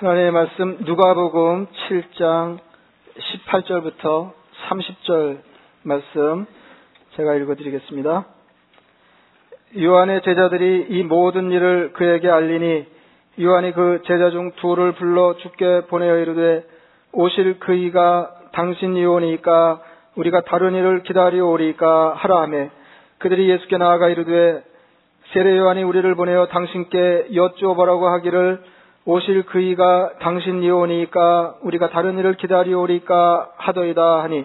하나님의 말씀 누가복음 7장 18절부터 30절 말씀 제가 읽어드리겠습니다. 요한의 제자들이 이 모든 일을 그에게 알리니 요한이 그 제자 중 둘을 불러 죽게 보내어 이르되 오실 그이가 당신이 오니까 우리가 다른 일을 기다리오리까 하라 하매 그들이 예수께 나아가 이르되 세례 요한이 우리를 보내어 당신께 여쭈어보라고 하기를 오실 그이가 당신이 오니까 우리가 다른 일을 기다리오리까 하더이다 하니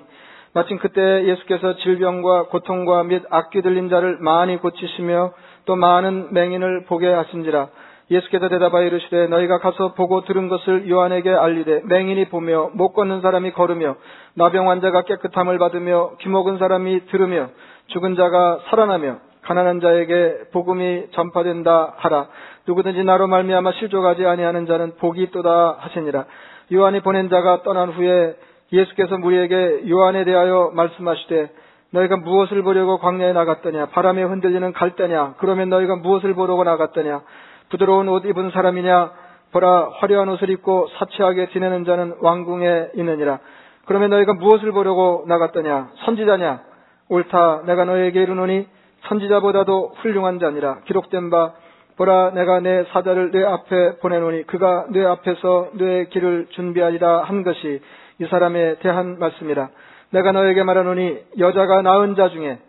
마침 그때 예수께서 질병과 고통과 및 악귀 들린 자를 많이 고치시며 또 많은 맹인을 보게 하신지라 예수께서 대답하여 이르시되 너희가 가서 보고 들은 것을 요한에게 알리되 맹인이 보며 못 걷는 사람이 걸으며 나병 환자가 깨끗함을 받으며 귀 먹은 사람이 들으며 죽은 자가 살아나며 가난한 자에게 복음이 전파된다 하라. 누구든지 나로 말미암아 실족하지 아니하는 자는 복이 있도다 하시니라. 요한이 보낸 자가 떠난 후에 예수께서 무리에게 요한에 대하여 말씀하시되 너희가 무엇을 보려고 광야에 나갔더냐? 바람에 흔들리는 갈대냐? 그러면 너희가 무엇을 보려고 나갔더냐? 부드러운 옷 입은 사람이냐? 보라 화려한 옷을 입고 사치하게 지내는 자는 왕궁에 있느니라. 그러면 너희가 무엇을 보려고 나갔더냐? 선지자냐? 옳다 내가 너희에게 이르노니 선지자보다도 훌륭한 자니라 기록된 바 보라 내가 내 사자를 내 앞에 보내노니 그가 내 앞에서 내 길을 준비하리라 한 것이 이 사람에 대한 말씀이라. 내가 너에게 말하노니 여자가 낳은 자 중에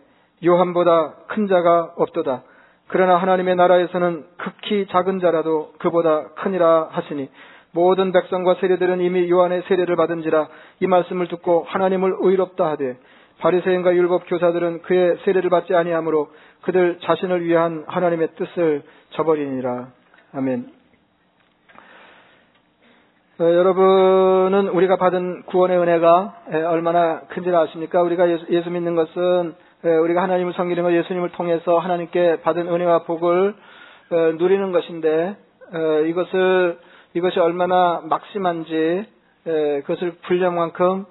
요한보다 큰 자가 없도다. 그러나 하나님의 나라에서는 극히 작은 자라도 그보다 크니라 하시니 모든 백성과 세례들은 이미 요한의 세례를 받은지라 이 말씀을 듣고 하나님을 의롭다 하되 바리새인과 율법 교사들은 그의 세례를 받지 아니하므로 그들 자신을 위한 하나님의 뜻을 저버리니라. 아멘. 어, 여러분은 우리가 받은 구원의 은혜가 얼마나 큰지를 아십니까? 우리가 예수, 믿는 것은 우리가 하나님을 섬기는 것 예수님을 통해서 하나님께 받은 은혜와 복을 어, 누리는 것인데 어, 이것을 이것이 얼마나 막심한지 그것을 분량만큼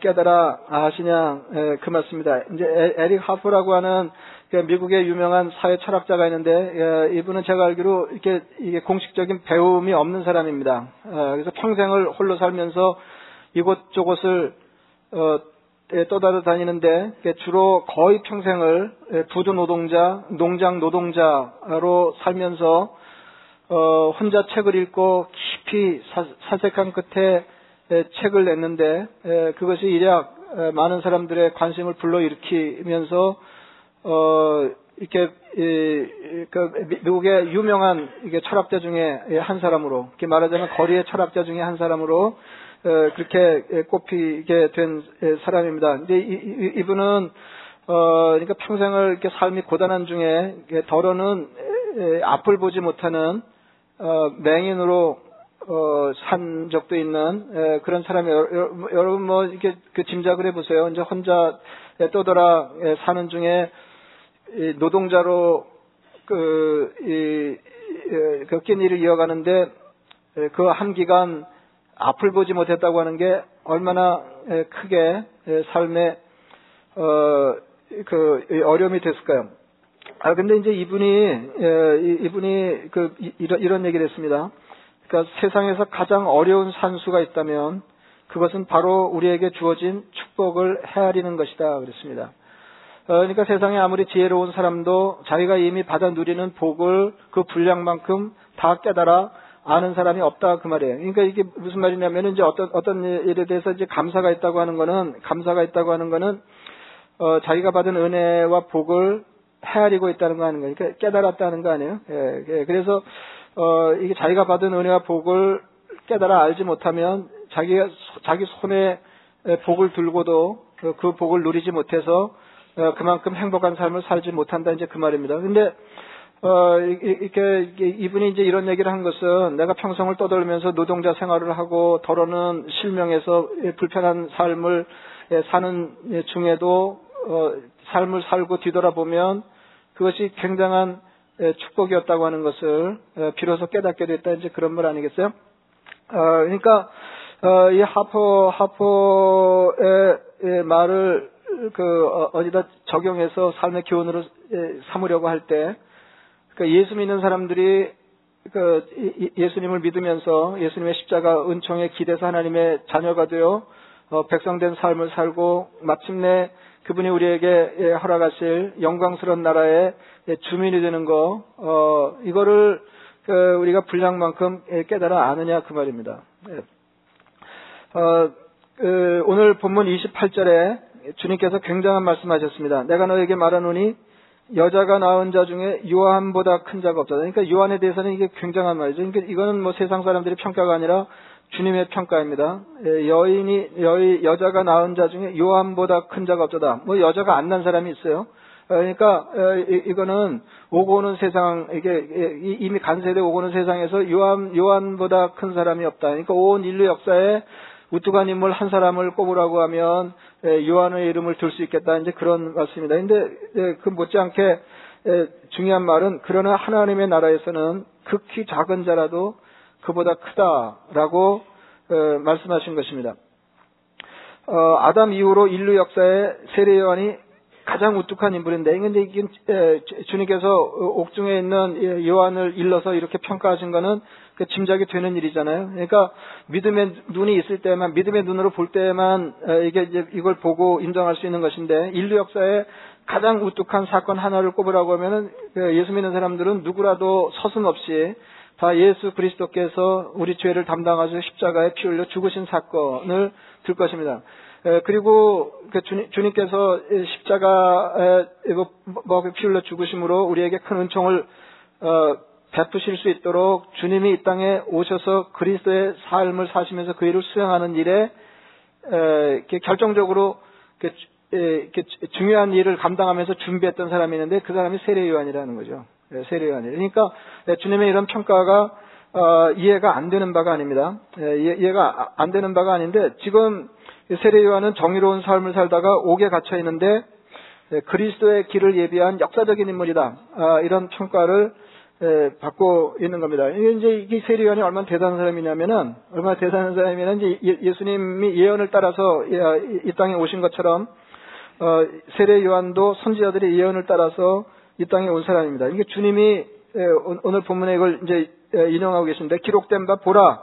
깨달아 아시냐 그 말씀입니다. 이제 에릭 하프라고 하는 그 미국의 유명한 사회 철학자가 있는데 예, 이분은 제가 알기로 이렇게 이게 공식적인 배움이 없는 사람입니다. 어, 그래서 평생을 홀로 살면서 이곳저곳을 어, 떠다녀 다니는데 주로 거의 평생을 예, 부두 노동자, 농장 노동자로 살면서 어, 혼자 책을 읽고 깊이 사색한 끝에 예, 책을 냈는데 그것이 일약 많은 사람들의 관심을 불러일으키면서 어, 이렇게, 이, 그, 미국의 유명한 이게 철학자 중에 한 사람으로, 이렇게 말하자면 거리의 철학자 중에 한 사람으로, 어, 그렇게 꼽히게 된 사람입니다. 근데 이, 이 분은 어, 그러니까 평생을 이렇게 삶이 고단한 중에, 더러는 앞을 보지 못하는, 어, 맹인으로, 어, 산 적도 있는, 에, 그런 사람이에요. 여러분 뭐, 이렇게 그 짐작을 해보세요. 이제 혼자 떠돌아 사는 중에, 노동자로 그, 이, 겪인 일을 이어가는데 그 한 기간 앞을 보지 못했다고 하는 게 얼마나 크게 삶에 어, 그 어려움이 됐을까요? 아 근데 이제 이분이 이분이 그 이런 이런 얘기를 했습니다. 그러니까 세상에서 가장 어려운 산수가 있다면 그것은 바로 우리에게 주어진 축복을 헤아리는 것이다 그랬습니다. 어, 그러니까 세상에 아무리 지혜로운 사람도 자기가 이미 받아 누리는 복을 그 분량만큼 다 깨달아 아는 사람이 없다 그 말이에요. 그러니까 이게 무슨 말이냐면 이제 어떤 어떤 일에 대해서 이제 감사가 있다고 하는 거는 감사가 있다고 하는 거는 어, 자기가 받은 은혜와 복을 헤아리고 있다는 거 하는 거니까 그러니까 깨달았다는 거 아니에요. 예, 예, 그래서 어, 이게 자기가 받은 은혜와 복을 깨달아 알지 못하면 자기가 자기 손에 복을 들고도 그, 그 복을 누리지 못해서 어, 그만큼 행복한 삶을 살지 못한다 이제 그 말입니다. 근데 어, 이렇게, 이분이 이제 이런 얘기를 한 것은 내가 평생을 떠돌면서 노동자 생활을 하고 더러는 실명해서 불편한 삶을 사는 중에도 어, 삶을 살고 뒤돌아보면 그것이 굉장한 축복이었다고 하는 것을 비로소 깨닫게 됐다 이제 그런 말 아니겠어요? 어, 그러니까 어, 이 하퍼 하퍼의 말을 그 어, 어디다 적용해서 삶의 교훈으로 예, 삼으려고 할 때, 그 예수 믿는 사람들이 그 예수님을 믿으면서 예수님의 십자가 은총에 기대서 하나님의 자녀가 되어 어, 백성된 삶을 살고 마침내 그분이 우리에게 예, 허락하실 영광스러운 나라의 예, 주민이 되는 거 어, 이거를 그 우리가 분량만큼 예, 깨달아 아느냐 그 말입니다. 어, 그 오늘 본문 28절에 주님께서 굉장한 말씀하셨습니다. 내가 너에게 말하노니 여자가 낳은 자 중에 요한보다 큰 자가 없다. 그러니까 요한에 대해서는 이게 굉장한 말이죠. 그러니까 이거는 뭐 세상 사람들의 평가가 아니라 주님의 평가입니다. 예, 여인이 여의 여자가 낳은 자 중에 요한보다 큰 자가 없다. 뭐 여자가 안 난 사람이 있어요. 어, 그러니까 어, 이거는 오고 오는 세상 이게 이미 간세대 오고 오는 세상에서 요한 요한보다 큰 사람이 없다. 그러니까 온 인류 역사에 우뚝한 인물 한 사람을 꼽으라고 하면 예, 요한의 이름을 들 수 있겠다. 이제 그런 말씀입니다. 근데 예, 그 못지않게 중요한 말은 그러나 하나님의 나라에서는 극히 작은 자라도 그보다 크다라고 어, 말씀하신 것입니다. 어, 아담 이후로 인류 역사에 세례 요한이 가장 우뚝한 인물인데, 근데 이게 주님께서 옥중에 있는 요한을 일러서 이렇게 평가하신 것은 그 짐작이 되는 일이잖아요. 그러니까 믿음의 눈이 있을 때만, 믿음의 눈으로 볼 때만 이게 이제 이걸 보고 인정할 수 있는 것인데, 인류 역사에 가장 우뚝한 사건 하나를 꼽으라고 하면은 그 예수 믿는 사람들은 누구라도 서슴 없이 다 예수 그리스도께서 우리 죄를 담당하셔 십자가에 피 흘려 죽으신 사건을 들 것입니다. 그리고 그 주님, 께서 십자가에 뭐, 뭐피 흘려 죽으심으로 우리에게 큰 은총을 어, 베푸실 수 있도록 주님이 이 땅에 오셔서 그리스도의 삶을 사시면서 그 일을 수행하는 일에 결정적으로 중요한 일을 감당하면서 준비했던 사람이 있는데 그 사람이 세례 요한이라는 거죠. 예, 세례요한이. 그러니까 예, 주님의 이런 평가가 어, 이해가 안 되는 바가 아닙니다. 예, 이해가 안 되는 바가 아닌데 지금 세례 요한은 정의로운 삶을 살다가 옥에 갇혀 있는데 그리스도의 길을 예비한 역사적인 인물이다. 아, 이런 평가를 받고 있는 겁니다. 이제 이 세례 요한이 얼마나 대단한 사람이냐면은 얼마나 대단한 사람이냐면 이제 예 수님이 예언을 따라서 이 땅에 오신 것처럼 어, 세례 요한도 선지자들의 예언을 따라서 이 땅에 온 사람입니다. 이게 주님이 오늘 본문에 이걸 이제 인용하고 계신데 기록된 바 보라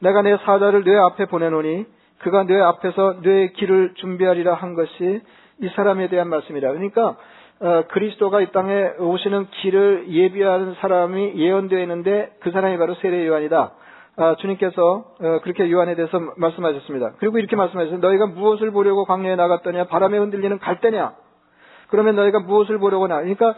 내가 내 사자를 뇌 앞에 보내노니 그가 뇌 앞에서 뇌의 길을 준비하리라 한 것이 이 사람에 대한 말씀이라. 그러니까 어, 그리스도가 이 땅에 오시는 길을 예비하는 사람이 예언되어 있는데 그 사람이 바로 세례 요한이다. 아, 주님께서 어, 그렇게 요한에 대해서 말씀하셨습니다. 그리고 이렇게 말씀하셨어요. 너희가 무엇을 보려고 광야에 나갔더냐? 바람에 흔들리는 갈대냐? 그러면 너희가 무엇을 보려고 나? 그러니까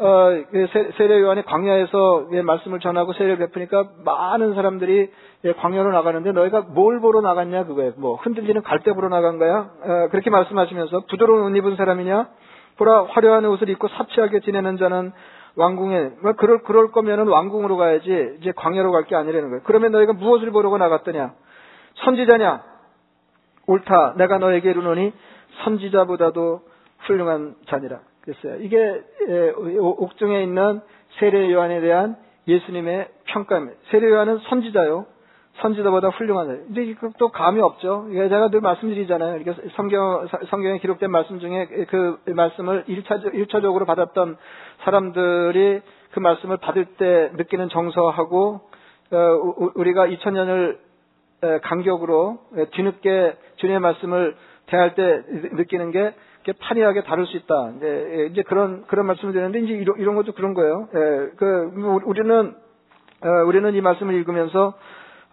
어, 그 세례 요한이 광야에서 말씀을 전하고 세례를 베푸니까 많은 사람들이 광야로 나가는데 너희가 뭘 보러 나갔냐 그거예요. 뭐 흔들리는 갈대 보러 나간 거야. 어, 그렇게 말씀하시면서 부드러운 옷 입은 사람이냐? 보라 화려한 옷을 입고 사치하게 지내는 자는 왕궁에 뭐 그럴 그럴 거면은 왕궁으로 가야지 이제 광야로 갈 게 아니라는 거예요. 그러면 너희가 무엇을 보려고 나갔더냐? 선지자냐? 옳다. 내가 너에게 이르노니 선지자보다도 훌륭한 자니라 그랬어요. 이게 옥중에 있는 세례 요한에 대한 예수님의 평가입니다. 세례 요한은 선지자요. 선지자보다 훌륭하다. 근데 이것도 감이 없죠. 제가 늘 말씀드리잖아요. 이게 성경, 성경에 기록된 말씀 중에 그 말씀을 1차, 1차적으로 받았던 사람들이 그 말씀을 받을 때 느끼는 정서하고, 어, 우리가 2000년을 간격으로 뒤늦게 주님의 말씀을 대할 때 느끼는 게 판이하게 다룰 수 있다. 이제, 이제 그런 그런 말씀을 드리는데 이제 이런, 이런 것도 그런 거예요. 예, 그뭐 우리는 어, 우리는 이 말씀을 읽으면서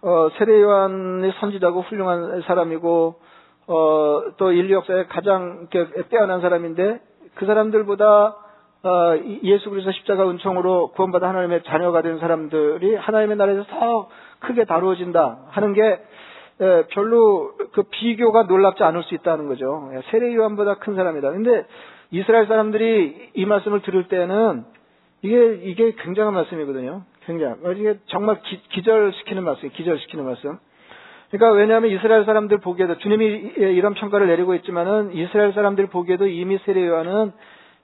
어, 세례 요한의 선지자고 훌륭한 사람이고 어, 또 인류 역사에 가장 빼어난 사람인데 그 사람들보다 어, 예수 그리스도 십자가 은총으로 구원받아 하나님의 자녀가 된 사람들이 하나님의 나라에서 더 크게 다루어진다 하는 게 예, 별로 그 비교가 놀랍지 않을 수 있다는 거죠. 예, 세례 요한보다 큰 사람이다. 근데 이스라엘 사람들이 이 말씀을 들을 때는 이게 이게 굉장한 말씀이거든요. 굉장히 이게 정말 기, 절시키는 말씀, 기절시키는 말씀. 그러니까 왜냐하면 이스라엘 사람들 보기에도 주님이 이런 평가를 내리고 있지만은 이스라엘 사람들 보기에도 이미 세례 요한은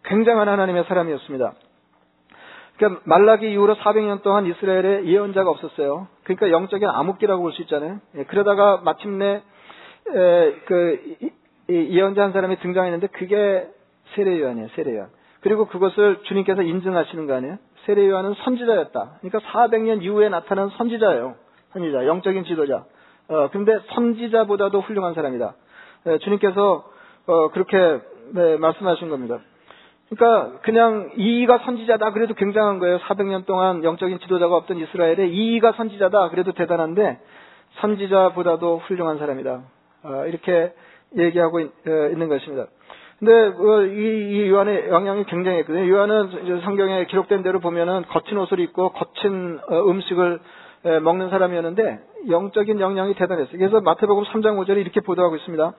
굉장한 하나님의 사람이었습니다. 그러니까 말라기 이후로 400년 동안 이스라엘에 예언자가 없었어요. 그러니까 영적인 암흑기라고 볼 수 있잖아요. 예, 그러다가 마침내 에, 그 예언자 한 사람이 등장했는데 그게 세례 요한이에요. 세례 요한. 그리고 그것을 주님께서 인증하시는 거 아니에요? 세례 요한은 선지자였다. 그러니까 400년 이후에 나타난 선지자예요. 선지자, 영적인 지도자. 어, 근데 선지자보다도 훌륭한 사람이다. 네, 주님께서 어, 그렇게 네, 말씀하신 겁니다. 그러니까 그냥 이이가 선지자다 그래도 굉장한 거예요. 400년 동안 영적인 지도자가 없던 이스라엘에 이이가 선지자다 그래도 대단한데 선지자보다도 훌륭한 사람이다. 어, 이렇게 얘기하고 있, 어, 는 것입니다. 근데 어, 이, 이 요한의 영향이 굉장했거든요. 요한은 성경에 기록된 대로 보면은 거친 옷을 입고 거친 어, 음식을 먹는 사람이었는데 영적인 영향이 대단했어요. 그래서 마태복음 3장 5절에 이렇게 보도하고 있습니다.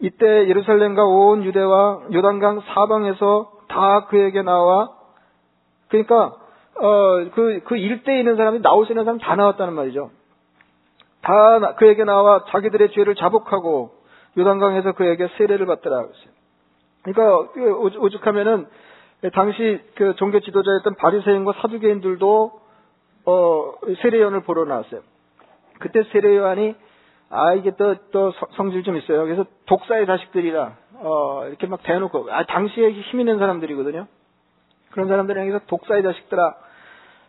이때 예루살렘과 온 유대와 요단강 사방에서 다 그에게 나와 그러니까 어그그 그 일대에 있는 사람이 나올 수 있는 사람 다 나왔다는 말이죠. 다 그에게 나와 자기들의 죄를 자복하고 요단강에서 그에게 세례를 받더라. 그러니까 그 오죽하면은 당시 그 종교 지도자였던 바리새인과 사두개인들도 어 세례요한을 보러 나왔어요. 그때 세례요한이 아 이게 또 또 성질 좀 있어요. 그래서 독사의 자식들이라 어 이렇게 막 대놓고 아 당시에 힘 있는 사람들이거든요. 그런 사람들이 여기서 독사의 자식들아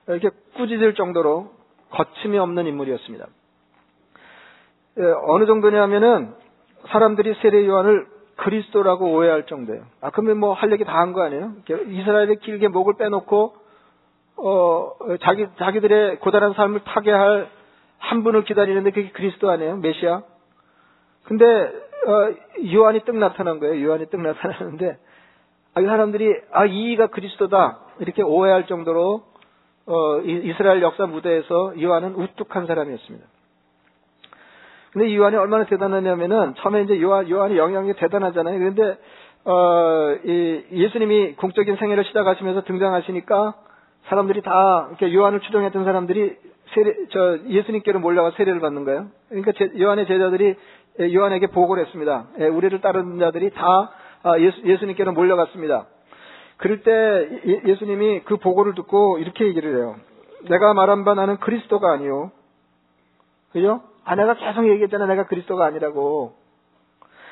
이렇게 꾸짖을 정도로 거침이 없는 인물이었습니다. 예, 어느 정도냐면은 사람들이 세례 요한을 그리스도라고 오해할 정도예요. 아 그러면 뭐 할 얘기 다 한 거 아니에요? 이스라엘의 길게 목을 빼놓고 어 자기 자기들의 고단한 삶을 타게 할한 분을 기다리는데 그게 그리스도 아니에요? 메시아? 근데 어, 요한이 뜩 나타난 거예요. 요한이 뜩 나타나는데 아, 이 사람들이 아 이가 그리스도다 이렇게 오해할 정도로 어, 이스라엘 역사 무대에서 요한은 우뚝한 사람이었습니다. 근데 요한이 얼마나 대단하냐면은 처음에 이제 요한 요한이 영향이 대단하잖아요. 그런데 어, 이 예수님이 공적인 생애를 시작하시면서 등장하시니까 사람들이 다 이렇게 요한을 추종했던 사람들이 세례, 저 예수님께로 몰려가 세례를 받는 거예요. 그러니까 제, 요한의 제자들이 요한에게 보고를 했습니다. 예, 우리를 따르는 자들이 다 아, 예수, 예수 님께로 몰려갔습니다. 그럴 때 예, 예수님이 그 보고를 듣고 이렇게 얘기를 해요. 내가 말한 바 나는 그리스도가 아니요. 그죠? 아, 내가 계속 얘기했잖아. 내가 그리스도가 아니라고.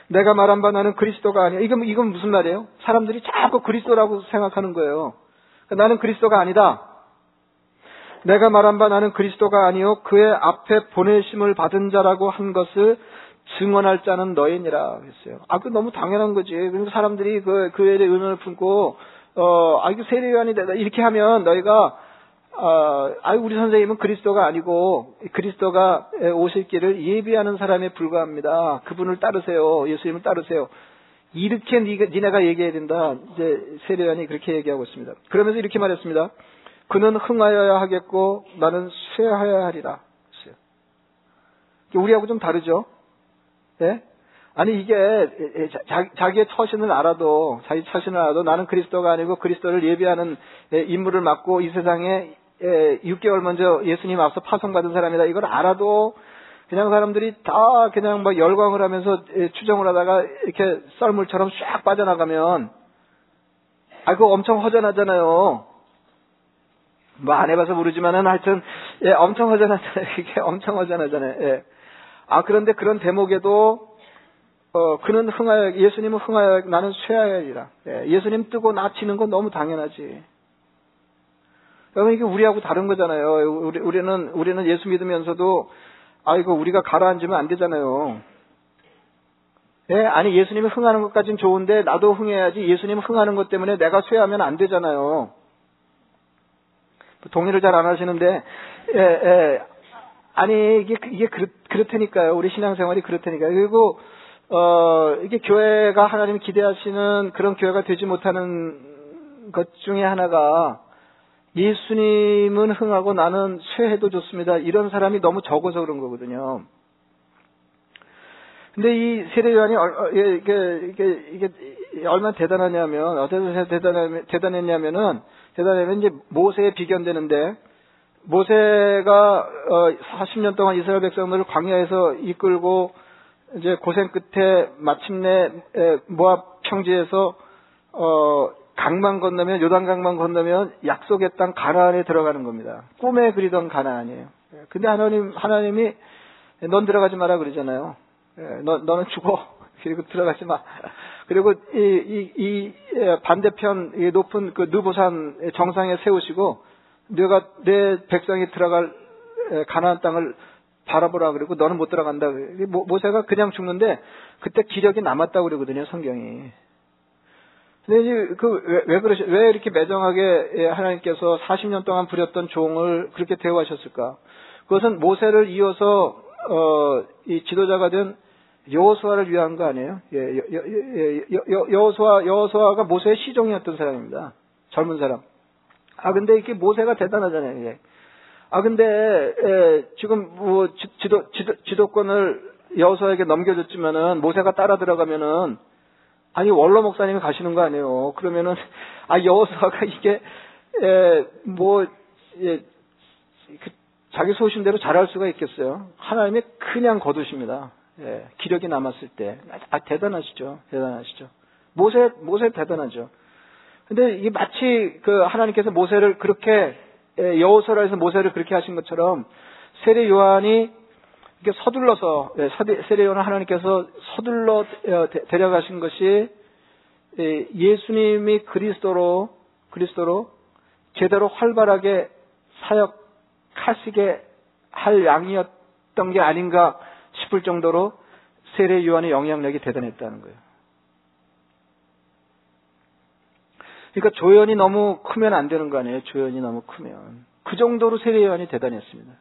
내가 말한 바 나는 그리스도가 아니야. 이건, 이건 무슨 말이에요? 사람들이 자꾸 그리스도라고 생각하는 거예요. 나는 그리스도가 아니다. 내가 말한 바 나는 그리스도가 아니요 그의 앞에 보내심을 받은 자라고 한 것을 증언할 자는 너희니라 했어요. 아, 그 너무 당연한 거지. 그러니까 사람들이 그, 그에 대해 의문을 품고, 어, 아, 이거 세례요한이 되다. 이렇게 하면 너희가 어, 아, 우리 선생님은 그리스도가 아니고 그리스도가 오실 길을 예비하는 사람에 불과합니다. 그분을 따르세요. 예수님을 따르세요. 이렇게 니가, 니네가 얘기해야 된다. 이제 세례관이 그렇게 얘기하고 있습니다. 그러면서 이렇게 말했습니다. 그는 흥하여야 하겠고 나는 쇠하여야 하리라. 우리하고 좀 다르죠? 예? 아니 이게 자, 기의 처신을 알아도 자기 처신을 알아도 나는 그리스도가 아니고 그리스도를 예비하는 인물을 맡고 이 세상에 6개월 예, 먼저 예수님 앞서 파송받은 사람이다. 이걸 알아도 그냥 사람들이 다 그냥 뭐 열광을 하면서 예, 추정을 하다가 이렇게 썰물처럼 쫙 빠져나가면 아, 그거 엄청 허전하잖아요. 뭐 안 해봐서 모르지만은 하여튼, 예, 엄청 허전하잖아요. 이게 엄청 허전하잖아요. 예. 아, 그런데 그런 대목에도, 어, 그는 흥하여, 예수님은 흥하여, 나는 쇠하여이라. 예, 예수님 뜨고 나치는 건 너무 당연하지. 여러분 이게 우리하고 다른 거잖아요. 우리, 우리는 우리는 예수 믿으면서도 아이고 우리가 가라앉으면 안 되잖아요. 예, 아니 예수님이 흥하는 것까지는 좋은데 나도 흥해야지 예수님 흥하는 것 때문에 내가 쇠하면 안 되잖아요. 동의를 잘 안 하시는데 예, 예. 아니 이게 이게 그렇, 그렇다니까요. 우리 신앙생활이 그렇다니까요. 그리고 어 이게 교회가 하나님 기대하시는 그런 교회가 되지 못하는 것 중에 하나가 예수님은 흥하고 나는 쇠해도 좋습니다. 이런 사람이 너무 적어서 그런 거거든요. 근데 이 세례 요한이 이게, 이게, 이게 얼마나 대단하냐면, 어떻게 대단했냐면은, 대단하면 이제 모세에 비견되는데, 모세가 40년 어, 동안 이스라엘 백성들을 광야에서 이끌고 이제 고생 끝에 마침내 모압 평지에서 어 강만 건너면 요단 강만 건너면 약속의 땅 가나안에 들어가는 겁니다. 꿈에 그리던 가나안이에요. 예, 근데 하나님 하나님이 넌 들어가지 마라 그러잖아요. 예, 너 너는 죽어. 그리고 들어가지 마. 그리고 이, 이, 이 예, 반대편 이 높은 그 느보산 정상에 세우시고 내가 내 백성이 들어갈 가나안 땅을 바라보라 그러고 너는 못 들어간다. 모세가 그냥 죽는데 그때 기력이 남았다고 그러거든요, 성경이. 근데 이제 그왜 왜 그러시 왜 이렇게 매정하게 예, 하나님께서 40년 동안 부렸던 종을 그렇게 대우하셨을까? 그것은 모세를 이어서 어, 이 지도자가 된 여호수아를 위한 거 아니에요? 예, 여호수아 여호수아가 모세의 시종이었던 사람입니다. 젊은 사람. 아 근데 이게 모세가 대단하잖아요. 이게. 아 근데 에, 지금 뭐 지도, 지도 지도권을 여호수아에게 넘겨줬지만은 모세가 따라 들어가면은 아니 원로 목사님이 가시는 거 아니에요. 그러면은 아 여호수아가 이게 에, 뭐 예, 그, 자기 소신대로 잘할 수가 있겠어요. 하나님이 그냥 거두십니다. 예, 기력이 남았을 때. 아, 대단하시죠. 대단하시죠. 모세, 모세 대단하죠. 근데 이게 마치 그 하나님께서 모세를 그렇게 예, 여호서라에서 모세를 그렇게 하신 것처럼 세례 요한이 이렇게 서둘러서 예, 세례 요한 하나님께서 서둘러 어, 데려가신 것이 예, 예수님이 그리스도로 그리스도로 제대로 활발하게 사역하시게 할 양이었던 게 아닌가 싶을 정도로 세례 요한의 영향력이 대단했다는 거예요. 그러니까 조연이 너무 크면 안 되는 거 아니에요? 조연이 너무 크면. 그 정도로 세례 요한이 대단했습니다.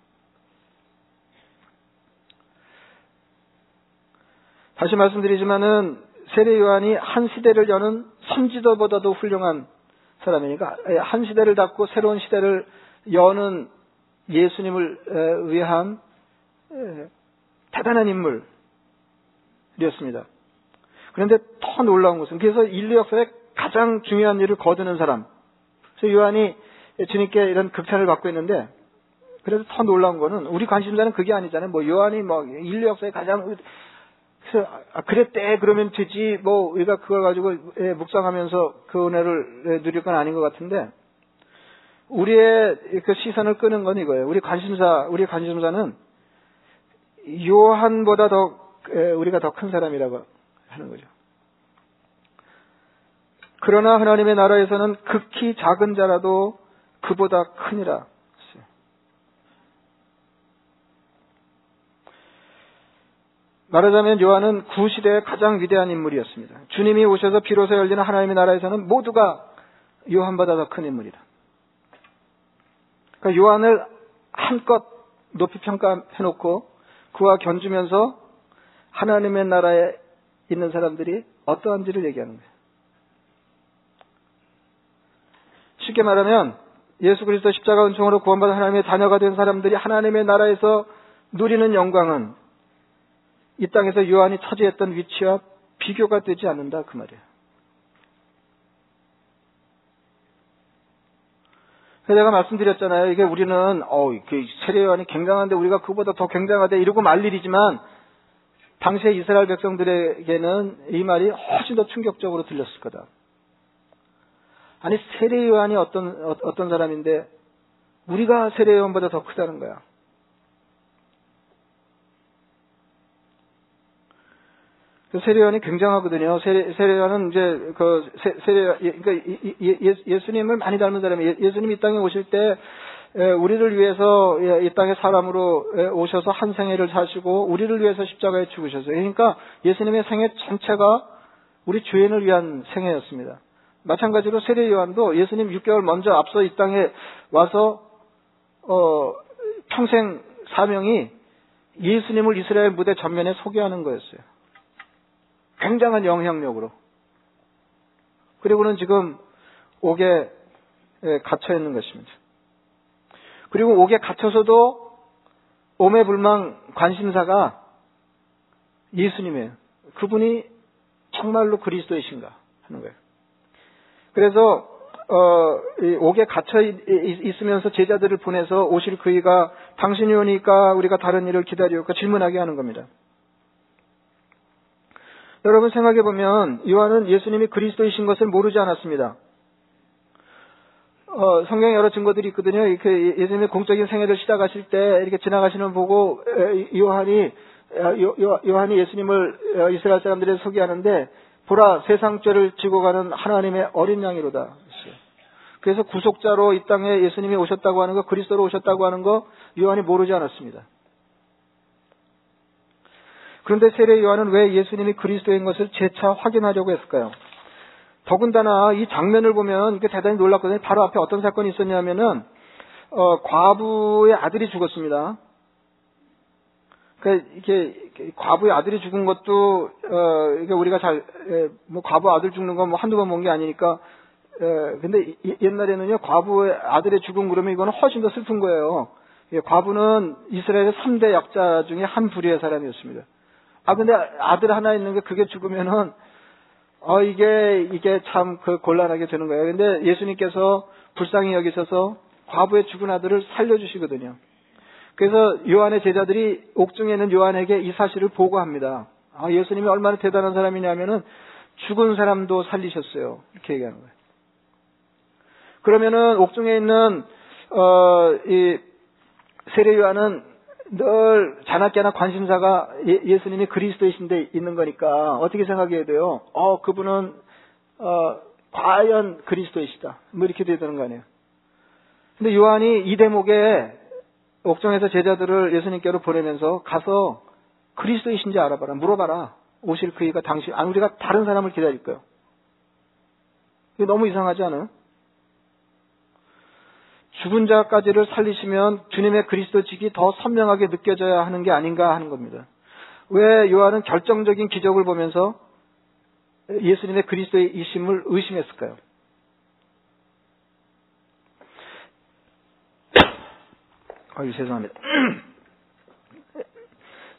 다시 말씀드리지만은 세례 요한이 한 시대를 여는 선지도보다도 훌륭한 사람이니까 한 시대를 닫고 새로운 시대를 여는 예수님을 위한 대단한 인물이었습니다. 그런데 더 놀라운 것은 그래서 인류 역사에 가장 중요한 일을 거두는 사람. 그래서 요한이 주님께 이런 극찬을 받고 있는데 그래서 더 놀라운 거는 우리 관심사는 그게 아니잖아요. 뭐 요한이 뭐 인류 역사에 가장 그래서 아, 그랬대 그러면 되지 뭐 우리가 그걸 가지고 예, 묵상하면서 그 은혜를 예, 누릴 건 아닌 것 같은데 우리의 그 시선을 끄는 건 이거예요. 우리 관심사 우리 관심사는 요한보다 더 우리가 더 큰 사람이라고 하는 거죠. 그러나 하나님의 나라에서는 극히 작은 자라도 그보다 크니라. 말하자면 요한은 구시대의 가장 위대한 인물이었습니다. 주님이 오셔서 비로소 열리는 하나님의 나라에서는 모두가 요한보다 더 큰 인물이다. 그러니까 요한을 한껏 높이 평가해놓고 그와 견주면서 하나님의 나라에 있는 사람들이 어떠한지를 얘기하는 거예요. 쉽게 말하면 예수 그리스도 십자가 은총으로 구원받은 하나님의 자녀가 된 사람들이 하나님의 나라에서 누리는 영광은 이 땅에서 요한이 차지했던 위치와 비교가 되지 않는다 그 말이에요. 제가 말씀드렸잖아요. 이게 우리는 어, 세례 요한이 굉장한데 우리가 그보다 더 굉장하대 이러고 말 일이지만 당시에 이스라엘 백성들에게는 이 말이 훨씬 더 충격적으로 들렸을 거다. 아니 세례 요한이 어떤 어, 어떤 사람인데 우리가 세례 요한보다 더 크다는 거야. 그 세례 요한이 굉장하거든요. 세례, 세례 요한은 이제 그 세, 례 그러니까 예, 수님을 많이 닮은 사람이 예, 수님 이 땅에 오실 때 우리를 위해서 예, 이 땅에 사람으로 오셔서 한 생애를 사시고 우리를 위해서 십자가에 죽으셨어요. 그러니까 예수님의 생애 전체가 우리 죄인을 위한 생애였습니다. 마찬가지로 세례 요한도 예수님 6개월 먼저 앞서 이 땅에 와서 어, 평생 사명이 예수님을 이스라엘 무대 전면에 소개하는 거였어요. 굉장한 영향력으로. 그리고는 지금 옥에 갇혀 있는 것입니다. 그리고 옥에 갇혀서도 오매 불망 관심사가 예수님이에요. 그분이 정말로 그리스도이신가 하는 거예요. 그래서 어, 옥에 갇혀 있으면서 제자들을 보내서 오실 그이가 당신이 오니까 우리가 다른 일을 기다리올까 질문하게 하는 겁니다. 여러분 생각해 보면 요한은 예수님이 그리스도이신 것을 모르지 않았습니다. 어, 성경에 여러 증거들이 있거든요. 이렇게 예수님의 공적인 생애를 시작하실 때 이렇게 지나가시는 보고 요한이 요한이 예수님을 어, 이스라엘 사람들에 소개하는데 보라 세상 죄를 지고 가는 하나님의 어린 양이로다. 그래서 구속자로 이 땅에 예수님이 오셨다고 하는 거, 그리스도로 오셨다고 하는 거 요한이 모르지 않았습니다. 그런데 세례 요한은 왜 예수님이 그리스도인 것을 재차 확인하려고 했을까요? 더군다나 이 장면을 보면 대단히 놀랐거든요. 바로 앞에 어떤 사건이 있었냐면은 어, 과부의 아들이 죽었습니다. 그러니까 이게 과부의 아들이 죽은 것도 어 이게 우리가 잘뭐 과부 아들 죽는 건 뭐 한두 번 본 게 아니니까 어 근데 옛날에는요 과부의 아들의 죽음 그러면 이거는 훨씬 더 슬픈 거예요. 예, 과부는 이스라엘의 3대 약자 중에 한 부류의 사람이었습니다. 아 근데 아들 하나 있는 게 그게 죽으면은 어 이게 이게 참 그 곤란하게 되는 거예요. 근데 예수님께서 불쌍히 여기셔서 과부의 죽은 아들을 살려주시거든요. 그래서 요한의 제자들이 옥중에 있는 요한에게 이 사실을 보고합니다. 아, 예수님이 얼마나 대단한 사람이냐면은 죽은 사람도 살리셨어요. 이렇게 얘기하는 거예요. 그러면은 옥중에 있는 어, 이 세례 요한은 늘 자나깨나 관심사가 예, 수님이 그리스도이신데 있는 거니까 어떻게 생각해야 돼요? 어, 그분은 어, 과연 그리스도이시다. 뭐 이렇게 되는 거 아니에요. 근데 요한이 이 대목에 옥정에서 제자들을 예수님께로 보내면서 가서 그리스도이신지 알아봐라. 물어봐라. 오실 그이가 당신, 아니, 우리가 다른 사람을 기다릴 거예요. 이게 너무 이상하지 않아요? 죽은 자까지를 살리시면 주님의 그리스도직이 더 선명하게 느껴져야 하는 게 아닌가 하는 겁니다. 왜 요한은 결정적인 기적을 보면서 예수님의 그리스도의 이심을 의심했을까요? 아유, 죄송합니다.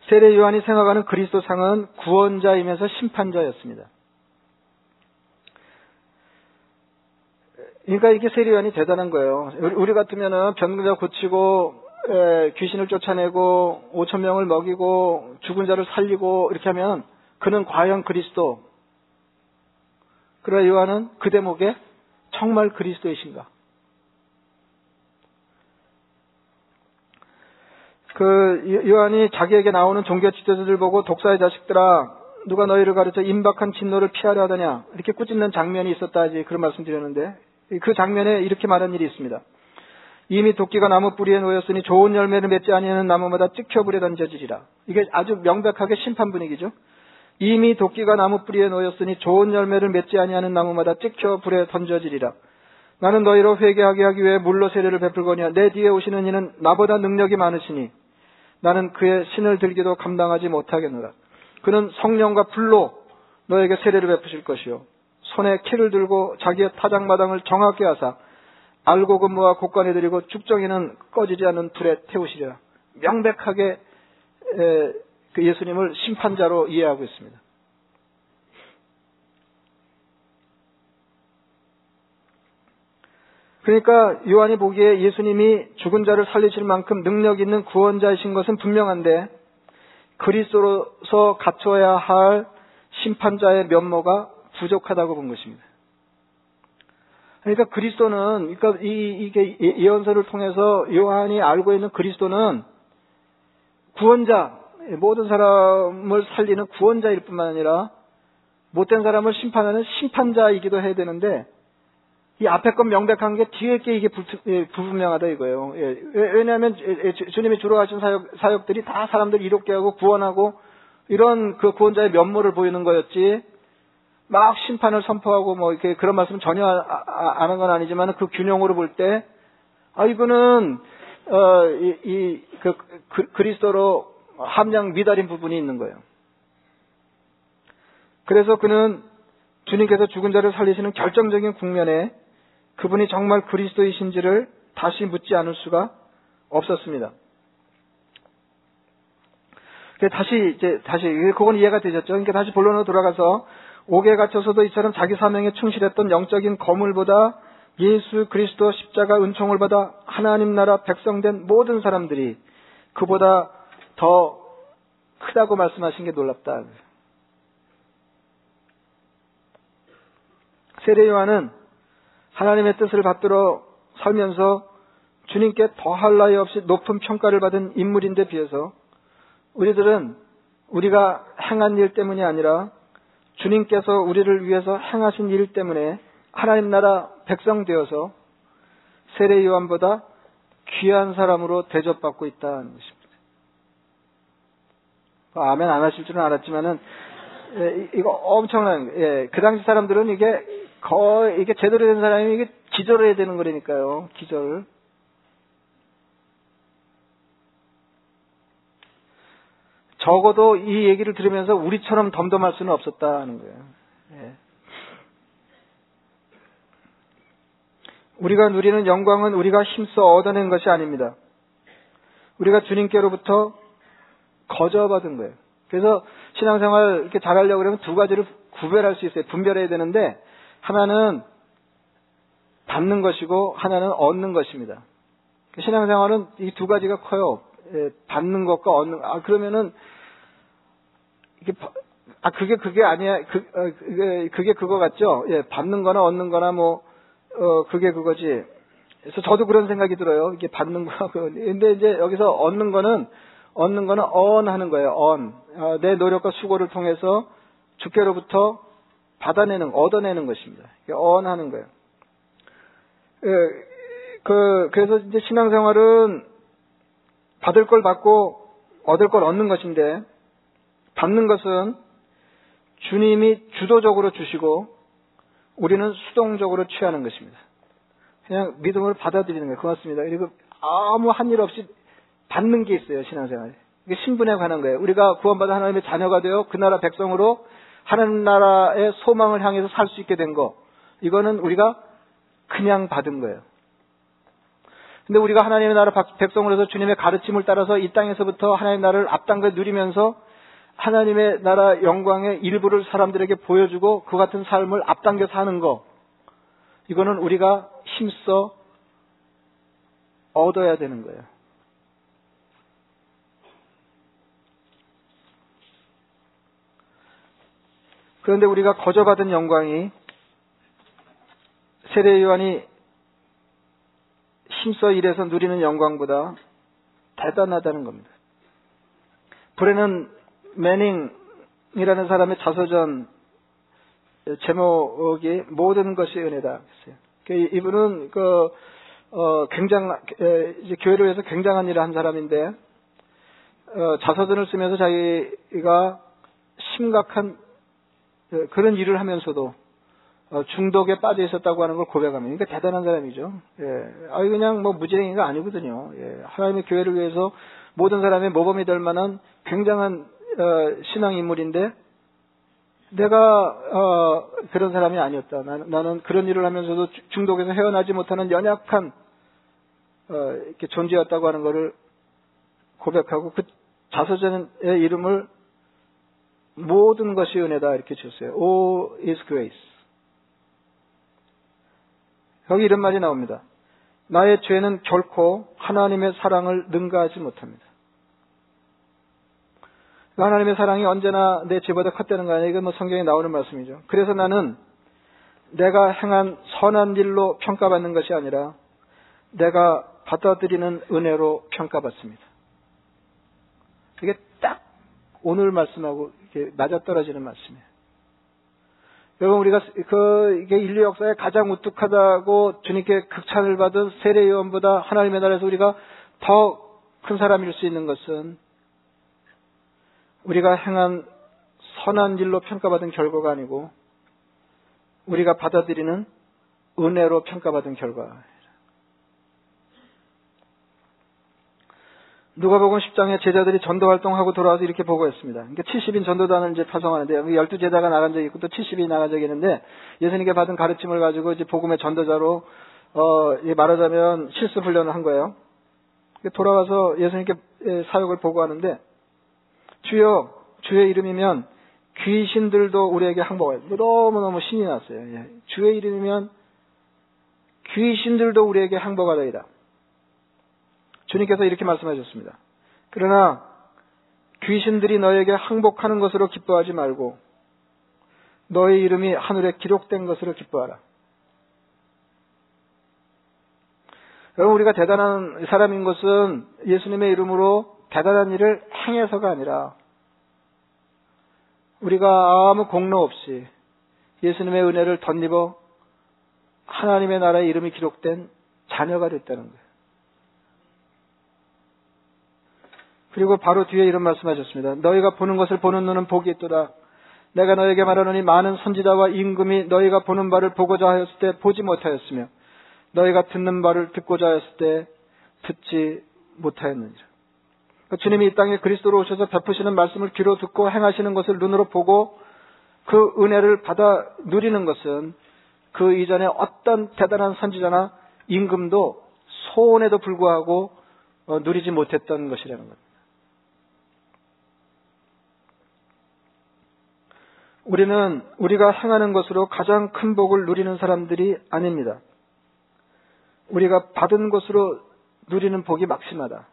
세례 요한이 생각하는 그리스도 상은 구원자이면서 심판자였습니다. 그러니까 이게 세례 요한이 대단한 거예요. 우리 같으면은 병자 고치고 에, 귀신을 쫓아내고 5천 명을 먹이고 죽은 자를 살리고 이렇게 하면 그는 과연 그리스도. 그러나 요한은 그 대목에 정말 그리스도이신가? 그 요한이 자기에게 나오는 종교 지도자들 보고 독사의 자식들아 누가 너희를 가르쳐 임박한 진노를 피하려 하더냐 이렇게 꾸짖는 장면이 있었다지 그런 말씀 드렸는데 그 장면에 이렇게 말한 일이 있습니다. 이미 도끼가 나무 뿌리에 놓였으니 좋은 열매를 맺지 아니하는 나무마다 찍혀 불에 던져지리라. 이게 아주 명백하게 심판 분위기죠. 이미 도끼가 나무 뿌리에 놓였으니 좋은 열매를 맺지 아니하는 나무마다 찍혀 불에 던져지리라. 나는 너희로 회개하게 하기 위해 물로 세례를 베풀거니와 내 뒤에 오시는 이는 나보다 능력이 많으시니 나는 그의 신을 들기도 감당하지 못하겠노라. 그는 성령과 불로 너에게 세례를 베푸실 것이요. 손에 키를 들고 자기의 타작마당을 정확히 하사 알고 근무와 곡간에 드리고 죽정이는 꺼지지 않는 불에 태우시리라. 명백하게 그 예수님을 심판자로 이해하고 있습니다. 그러니까 요한이 보기에 예수님이 죽은 자를 살리실 만큼 능력 있는 구원자이신 것은 분명한데 그리스도로서 갖춰야 할 심판자의 면모가 부족하다고 본 것입니다. 그러니까 그리스도는 그러니까 이 이게 예언서를 통해서 요한이 알고 있는 그리스도는 구원자 모든 사람을 살리는 구원자일 뿐만 아니라 못된 사람을 심판하는 심판자이기도 해야 되는데 이 앞에 건 명백한 게 뒤에 게 이게 예, 불분명하다 이거예요. 예, 왜냐하면 주님이 주로 하신 사역, 사역들이 다 사람들 이롭게 하고 구원하고 이런 그 구원자의 면모를 보이는 거였지. 막 심판을 선포하고 뭐 이렇게 그런 말씀 전혀 아, 아, 아는 건 아니지만 그 균형으로 볼 때, 아, 이거는, 어, 이, 이 그, 그, 그리스도로 함량 미달인 부분이 있는 거예요. 그래서 그는 주님께서 죽은 자를 살리시는 결정적인 국면에 그분이 정말 그리스도이신지를 다시 묻지 않을 수가 없었습니다. 다시 이제 다시 그건 이해가 되셨죠. 그러니까 다시 본론으로 돌아가서 옥에 갇혀서도 이처럼 자기 사명에 충실했던 영적인 거물보다 예수 그리스도 십자가 은총을 받아 하나님 나라 백성된 모든 사람들이 그보다 더 크다고 말씀하신 게 놀랍다. 세례 요한은 하나님의 뜻을 받들어 살면서 주님께 더할 나위 없이 높은 평가를 받은 인물인데 비해서 우리들은 우리가 행한 일 때문이 아니라 주님께서 우리를 위해서 행하신 일 때문에 하나님 나라 백성 되어서 세례 요한보다 귀한 사람으로 대접받고 있다는 것입니다. 뭐 아멘 안 하실 줄은 알았지만은 예, 이거 엄청난 예, 그 당시 사람들은 이게 거의 이게 제대로 된 사람이 이게 기절을 해야 되는 거라니까요. 기절. 적어도 이 얘기를 들으면서 우리처럼 덤덤할 수는 없었다는 거예요. 예. 우리가 누리는 영광은 우리가 힘써 얻어낸 것이 아닙니다. 우리가 주님께로부터 거저받은 거예요. 그래서 신앙생활 이렇게 잘하려고 그러면 두 가지를 구별할 수 있어요. 분별해야 되는데 하나는 받는 것이고 하나는 얻는 것입니다. 신앙생활은 이 두 가지가 커요. 예, 받는 것과 얻는 아 그러면은 이게 아 그게 그게 아니야 그 어, 그게 그게 그거 같죠? 예, 받는 거나 얻는 거나 뭐 어, 그게 그거지. 그래서 저도 그런 생각이 들어요. 이게 받는 거하고. 근데 이제 여기서 얻는 거는, 얻는 거는 언 하는 거예요. 언. 어, 내 노력과 수고를 통해서 주께로부터 받아내는, 얻어내는 것입니다. 언 하는 거예요. 예, 그, 그래서 이제 신앙생활은 받을 걸 받고 얻을 걸 얻는 것인데, 받는 것은 주님이 주도적으로 주시고, 우리는 수동적으로 취하는 것입니다. 그냥 믿음을 받아들이는 거예요. 고맙습니다. 그리고 아무 한 일 없이 받는 게 있어요, 신앙생활에. 이게 신분에 관한 거예요. 우리가 구원받은 하나님의 자녀가 되어 그 나라 백성으로 하나님 나라의 소망을 향해서 살 수 있게 된 거. 이거는 우리가 그냥 받은 거예요. 근데 우리가 하나님의 나라 백성으로서 주님의 가르침을 따라서 이 땅에서부터 하나님 나라를 앞당겨 누리면서 하나님의 나라 영광의 일부를 사람들에게 보여주고 그 같은 삶을 앞당겨 사는 거. 이거는 우리가 힘써 얻어야 되는 거예요. 그런데 우리가 거저 받은 영광이 세례 요한이 힘써 일해서 누리는 영광보다 대단하다는 겁니다. 불에는 매닝이라는 사람의 자서전 제목이 모든 것이 은혜다. 그 이분은 그 어, 굉장 이제 교회를 위해서 굉장한 일을 한 사람인데 어, 자서전을 쓰면서 자기가 심각한 어, 그런 일을 하면서도 어, 중독에 빠져 있었다고 하는 걸 고백합니다. 그러니까 대단한 사람이죠. 예. 아 그냥 뭐 무지랭이가 아니거든요. 예. 하나님의 교회를 위해서 모든 사람의 모범이 될 만한 굉장한 어, 신앙 인물인데 내가 어, 그런 사람이 아니었다. 나는, 나는, 그런 일을 하면서도 중독에서 헤어나지 못하는 연약한 어, 이렇게 존재였다고 하는 것을 고백하고 그 자서전의 이름을 모든 것이 은혜다 이렇게 줬어요. All is grace. 여기 이런 말이 나옵니다. 나의 죄는 결코 하나님의 사랑을 능가하지 못합니다. 하나님의 사랑이 언제나 내 죄보다 컸다는 거 아니에요? 이건 뭐 성경에 나오는 말씀이죠. 그래서 나는 내가 행한 선한 일로 평가받는 것이 아니라 내가 받아들이는 은혜로 평가받습니다. 그게 딱 오늘 말씀하고 맞아떨어지는 말씀이에요. 여러분 우리가 그 이게 인류 역사에 가장 우뚝하다고 주님께 극찬을 받은 세례 요원보다 하나님의 나라에서 우리가 더 큰 사람일 수 있는 것은 우리가 행한 선한 일로 평가받은 결과가 아니고 우리가 받아들이는 은혜로 평가받은 결과. 누가복음 10장에 제자들이 전도 활동하고 돌아와서 이렇게 보고했습니다. 그러니까 70인 전도단을 이제 파송하는데 12제자가 나간 적이 있고 또 70인이 나간 적이 있는데 예수님께 받은 가르침을 가지고 이제 복음의 전도자로 어 말하자면 실습 훈련을 한 거예요. 돌아와서 예수님께 사역을 보고하는데 주여 주의 이름이면 귀신들도 우리에게 항복해요. 너무너무 신이 났어요. 예. 주의 이름이면 귀신들도 우리에게 항복하다이다. 주님께서 이렇게 말씀하셨습니다. 그러나 귀신들이 너에게 항복하는 것으로 기뻐하지 말고 너의 이름이 하늘에 기록된 것으로 기뻐하라. 여러분 우리가 대단한 사람인 것은 예수님의 이름으로 대단한 일을 행해서가 아니라 우리가 아무 공로 없이 예수님의 은혜를 덧입어 하나님의 나라의 이름이 기록된 자녀가 됐다는 거예요. 그리고 바로 뒤에 이런 말씀하셨습니다. 너희가 보는 것을 보는 눈은 복이 있도다. 내가 너에게 말하노니 많은 선지자와 임금이 너희가 보는 바를 보고자 하였을 때 보지 못하였으며 너희가 듣는 바를 듣고자 하였을 때 듣지 못하였느니라. 그러니까 주님이 이 땅에 그리스도로 오셔서 베푸시는 말씀을 귀로 듣고 행하시는 것을 눈으로 보고 그 은혜를 받아 누리는 것은 그 이전에 어떤 대단한 선지자나 임금도 소원에도 불구하고 어, 누리지 못했던 것이라는 겁니다. 우리는 우리가 행하는 것으로 가장 큰 복을 누리는 사람들이 아닙니다. 우리가 받은 것으로 누리는 복이 막심하다.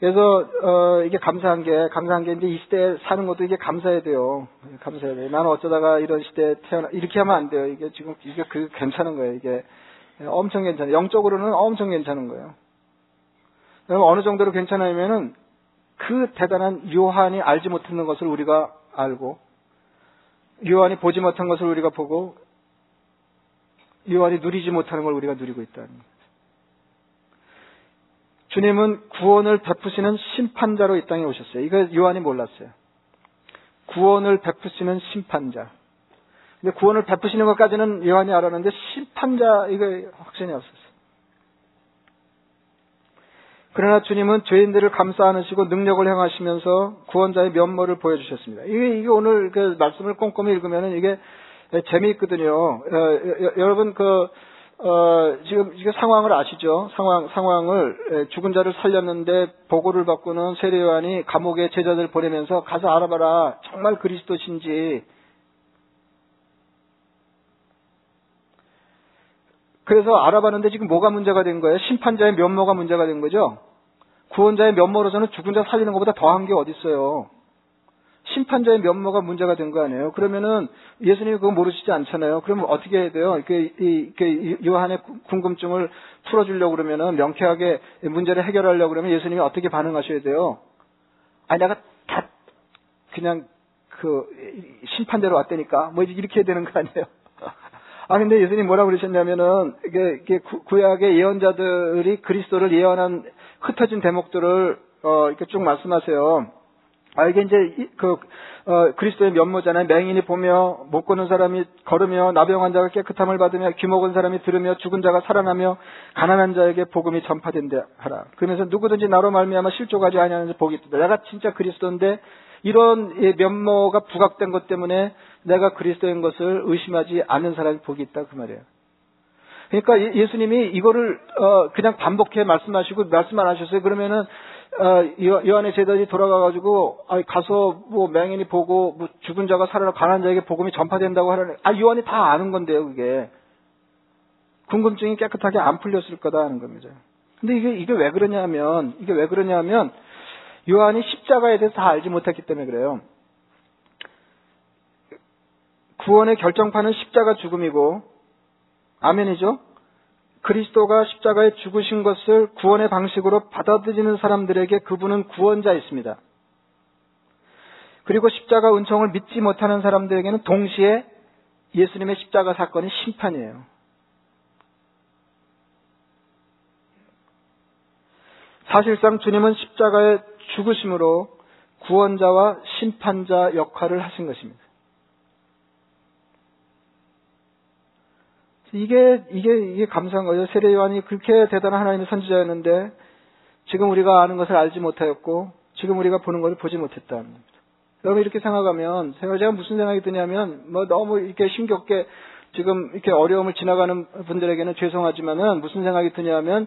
그래서 어, 이게 감사한 게 감사한 게 이제 이 시대에 사는 것도 이게 감사해야 돼요. 감사해야 돼요. 나는 어쩌다가 이런 시대에 태어나 이렇게 하면 안 돼요. 이게 지금 이게 그 괜찮은 거예요. 이게 엄청 괜찮아요. 영적으로는 엄청 괜찮은 거예요. 어느 정도로 괜찮으면은 그 대단한 요한이 알지 못했는 것을 우리가 알고 요한이 보지 못한 것을 우리가 보고 요한이 누리지 못하는 걸 우리가 누리고 있다는 거예요. 주님은 구원을 베푸시는 심판자로 이 땅에 오셨어요. 이거 요한이 몰랐어요. 구원을 베푸시는 심판자. 근데 구원을 베푸시는 것까지는 요한이 알았는데 심판자 이거 확신이 없었어요. 그러나 주님은 죄인들을 감싸 안으시고 능력을 행하시면서 구원자의 면모를 보여주셨습니다. 이게, 이게 오늘 그 말씀을 꼼꼼히 읽으면 이게 재미있거든요. 어, 여러분 그 어, 지금 이게 상황을 아시죠? 상황 상황을 죽은 자를 살렸는데 보고를 받고는 세례요한이 감옥에 제자들 보내면서 가서 알아봐라 정말 그리스도신지. 그래서 알아봤는데 지금 뭐가 문제가 된 거예요? 심판자의 면모가 문제가 된 거죠. 구원자의 면모로서는 죽은 자 살리는 것보다 더한 게 어디 있어요? 심판자의 면모가 문제가 된 거 아니에요? 그러면은 예수님이 그거 모르시지 않잖아요. 그러면 어떻게 해야 돼요? 이렇게, 이렇게 요한의 궁금증을 풀어주려고 그러면은 명쾌하게 문제를 해결하려고 그러면 예수님이 어떻게 반응하셔야 돼요? 아니, 내가 다 그냥 그 심판대로 왔다니까. 뭐 이렇게 해야 되는 거 아니에요? 아, 근데 예수님 뭐라고 그러셨냐면은, 이게, 이게 구약의 예언자들이 그리스도를 예언한 흩어진 대목들을, 어, 이렇게 쭉 말씀하세요. 아, 이게 이제, 그, 어, 그리스도의 면모잖아요. 맹인이 보며, 못 걷는 사람이 걸으며, 나병 환자가 깨끗함을 받으며, 귀먹은 사람이 들으며, 죽은 자가 살아나며, 가난한 자에게 복음이 전파된다 하라. 그러면서 누구든지 나로 말미암아 실족하지 아니하는 복이 있다. 내가 진짜 그리스도인데, 이런 면모가 부각된 것 때문에 내가 그리스도인 것을 의심하지 않는 사람이 복이 있다 그 말이에요. 그러니까 예, 예수님이 이거를 어 그냥 반복해 말씀하시고 말씀 안 하셨어요. 그러면은 어, 요한의 제자들이 돌아가가지고, 아, 가서 뭐 맹인이 보고, 뭐 죽은 자가 살아나 가난 자에게 복음이 전파된다고 하는, 아, 요한이 다 아는 건데요, 그게. 궁금증이 깨끗하게 안 풀렸을 거다 하는 겁니다. 근데 이게, 이게 왜 그러냐면, 이게 왜 그러냐면, 요한이 십자가에 대해서 다 알지 못했기 때문에 그래요. 구원의 결정판은 십자가 죽음이고, 아멘이죠? 그리스도가 십자가에 죽으신 것을 구원의 방식으로 받아들이는 사람들에게 그분은 구원자있습니다. 그리고 십자가 은총을 믿지 못하는 사람들에게는 동시에 예수님의 십자가 사건이 심판이에요. 사실상 주님은 십자가의 죽으심으로 구원자와 심판자 역할을 하신 것입니다. 이게, 이게, 이게 감사한 거예요. 세례 요한이 그렇게 대단한 하나님의 선지자였는데, 지금 우리가 아는 것을 알지 못하였고, 지금 우리가 보는 것을 보지 못했다는 겁니다. 여러분 이렇게 생각하면, 제가 무슨 생각이 드냐면, 뭐 너무 이렇게 심겹게 지금 이렇게 어려움을 지나가는 분들에게는 죄송하지만은 무슨 생각이 드냐면,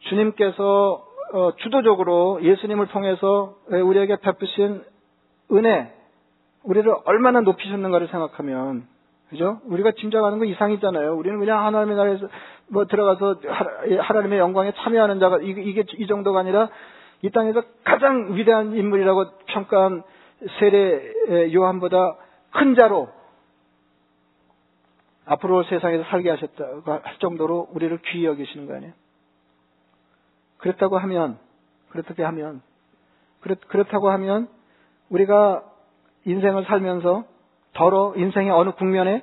주님께서 어, 주도적으로 예수님을 통해서 우리에게 베푸신 은혜, 우리를 얼마나 높이셨는가를 생각하면, 그죠? 우리가 짐작하는 거 이상이잖아요. 우리는 그냥 하나님의 나라에서 뭐 들어가서 하나님의 영광에 참여하는 자가 이게 이 정도가 아니라 이 땅에서 가장 위대한 인물이라고 평가한 세례 요한보다 큰 자로 앞으로 세상에서 살게 하셨다고 할 정도로 우리를 귀히 여기시는 거 아니에요? 그렇다고 하면, 그렇게 하면, 그렇, 그렇다고 하면 우리가 인생을 살면서 더러 인생의 어느 국면에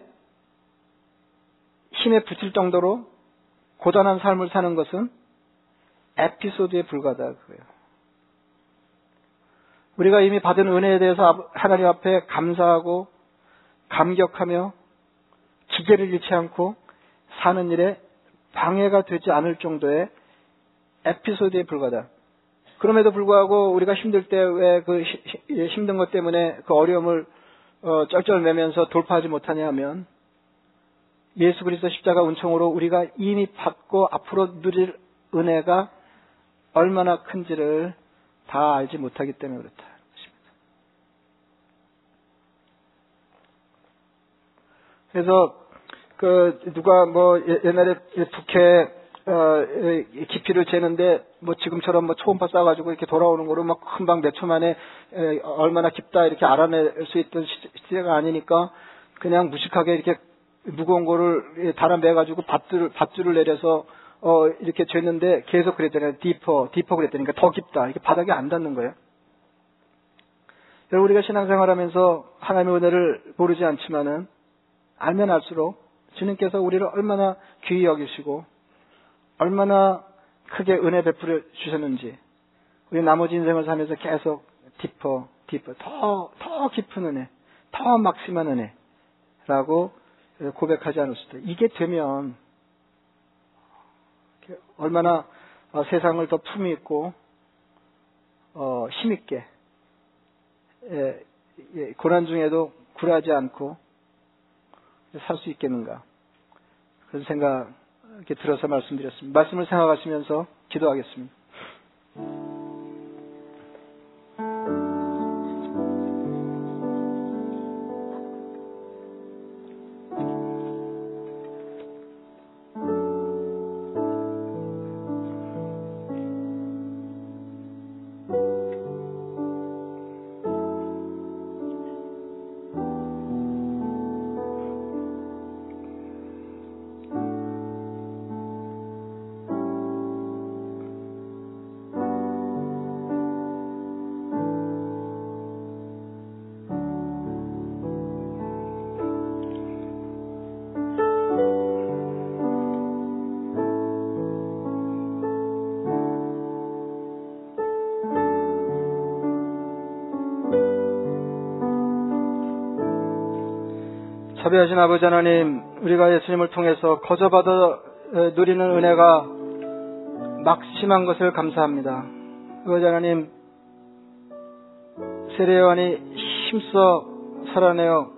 힘에 붙일 정도로 고단한 삶을 사는 것은 에피소드에 불과하다 그거예요. 우리가 이미 받은 은혜에 대해서 하나님 앞에 감사하고 감격하며 기계를 잃지 않고 사는 일에 방해가 되지 않을 정도의 에피소드에 불과하다. 그럼에도 불구하고 우리가 힘들 때 왜 그 힘든 것 때문에 그 어려움을 어, 쩔쩔매면서 돌파하지 못하냐 하면 예수 그리스도 십자가 은총으로 우리가 이미 받고 앞으로 누릴 은혜가 얼마나 큰지를 다 알지 못하기 때문에 그렇다. 그래서 그 누가 뭐 예, 옛날에 북해 어, 깊이를 재는데 뭐 지금처럼 뭐 초음파 쏴가지고 이렇게 돌아오는 거로 막 금방 몇 초 만에 에, 얼마나 깊다 이렇게 알아낼 수 있던 시대가 아니니까 그냥 무식하게 이렇게 무거운 거를 달아매가지고 밧줄, 밧줄을 내려서 어, 이렇게 쟀는데 계속 그랬잖아요. 디퍼, 디퍼 그랬더니 더 깊다. 이게 바닥에 안 닿는 거예요. 여러분, 우리가 신앙생활 하면서 하나님의 은혜를 모르지 않지만은 알면 알수록 주님께서 우리를 얼마나 귀히 여기시고 얼마나 크게 은혜 베풀어 주셨는지 우리 나머지 인생을 살면서 계속 디퍼, 디퍼, 더, 더 깊은 은혜, 더 막심한 은혜라고 고백하지 않을 수도. 이게 되면 얼마나 어, 세상을 더 품위 있고 어, 힘있게 예, 예, 고난 중에도 굴하지 않고 살 수 있겠는가 그런 생각 이렇게 들어서 말씀드렸습니다. 말씀을 생각하시면서 기도하겠습니다. 자비하신 아버지 하나님, 우리가 예수님을 통해서 거저 받아 누리는 은혜가 막심한 것을 감사합니다. 아버지 하나님, 세례요한이 힘써 살아내어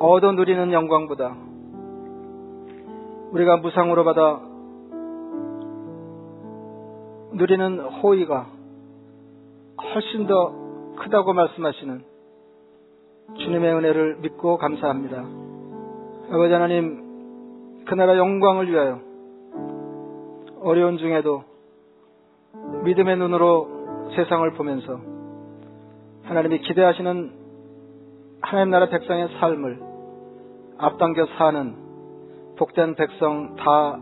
얻어 누리는 영광보다 우리가 무상으로 받아 누리는 호의가 훨씬 더 크다고 말씀하시는 주님의 은혜를 믿고 감사합니다. 아버지 하나님, 그 나라 영광을 위하여 어려운 중에도 믿음의 눈으로 세상을 보면서 하나님이 기대하시는 하나님 나라 백성의 삶을 앞당겨 사는 복된 백성 다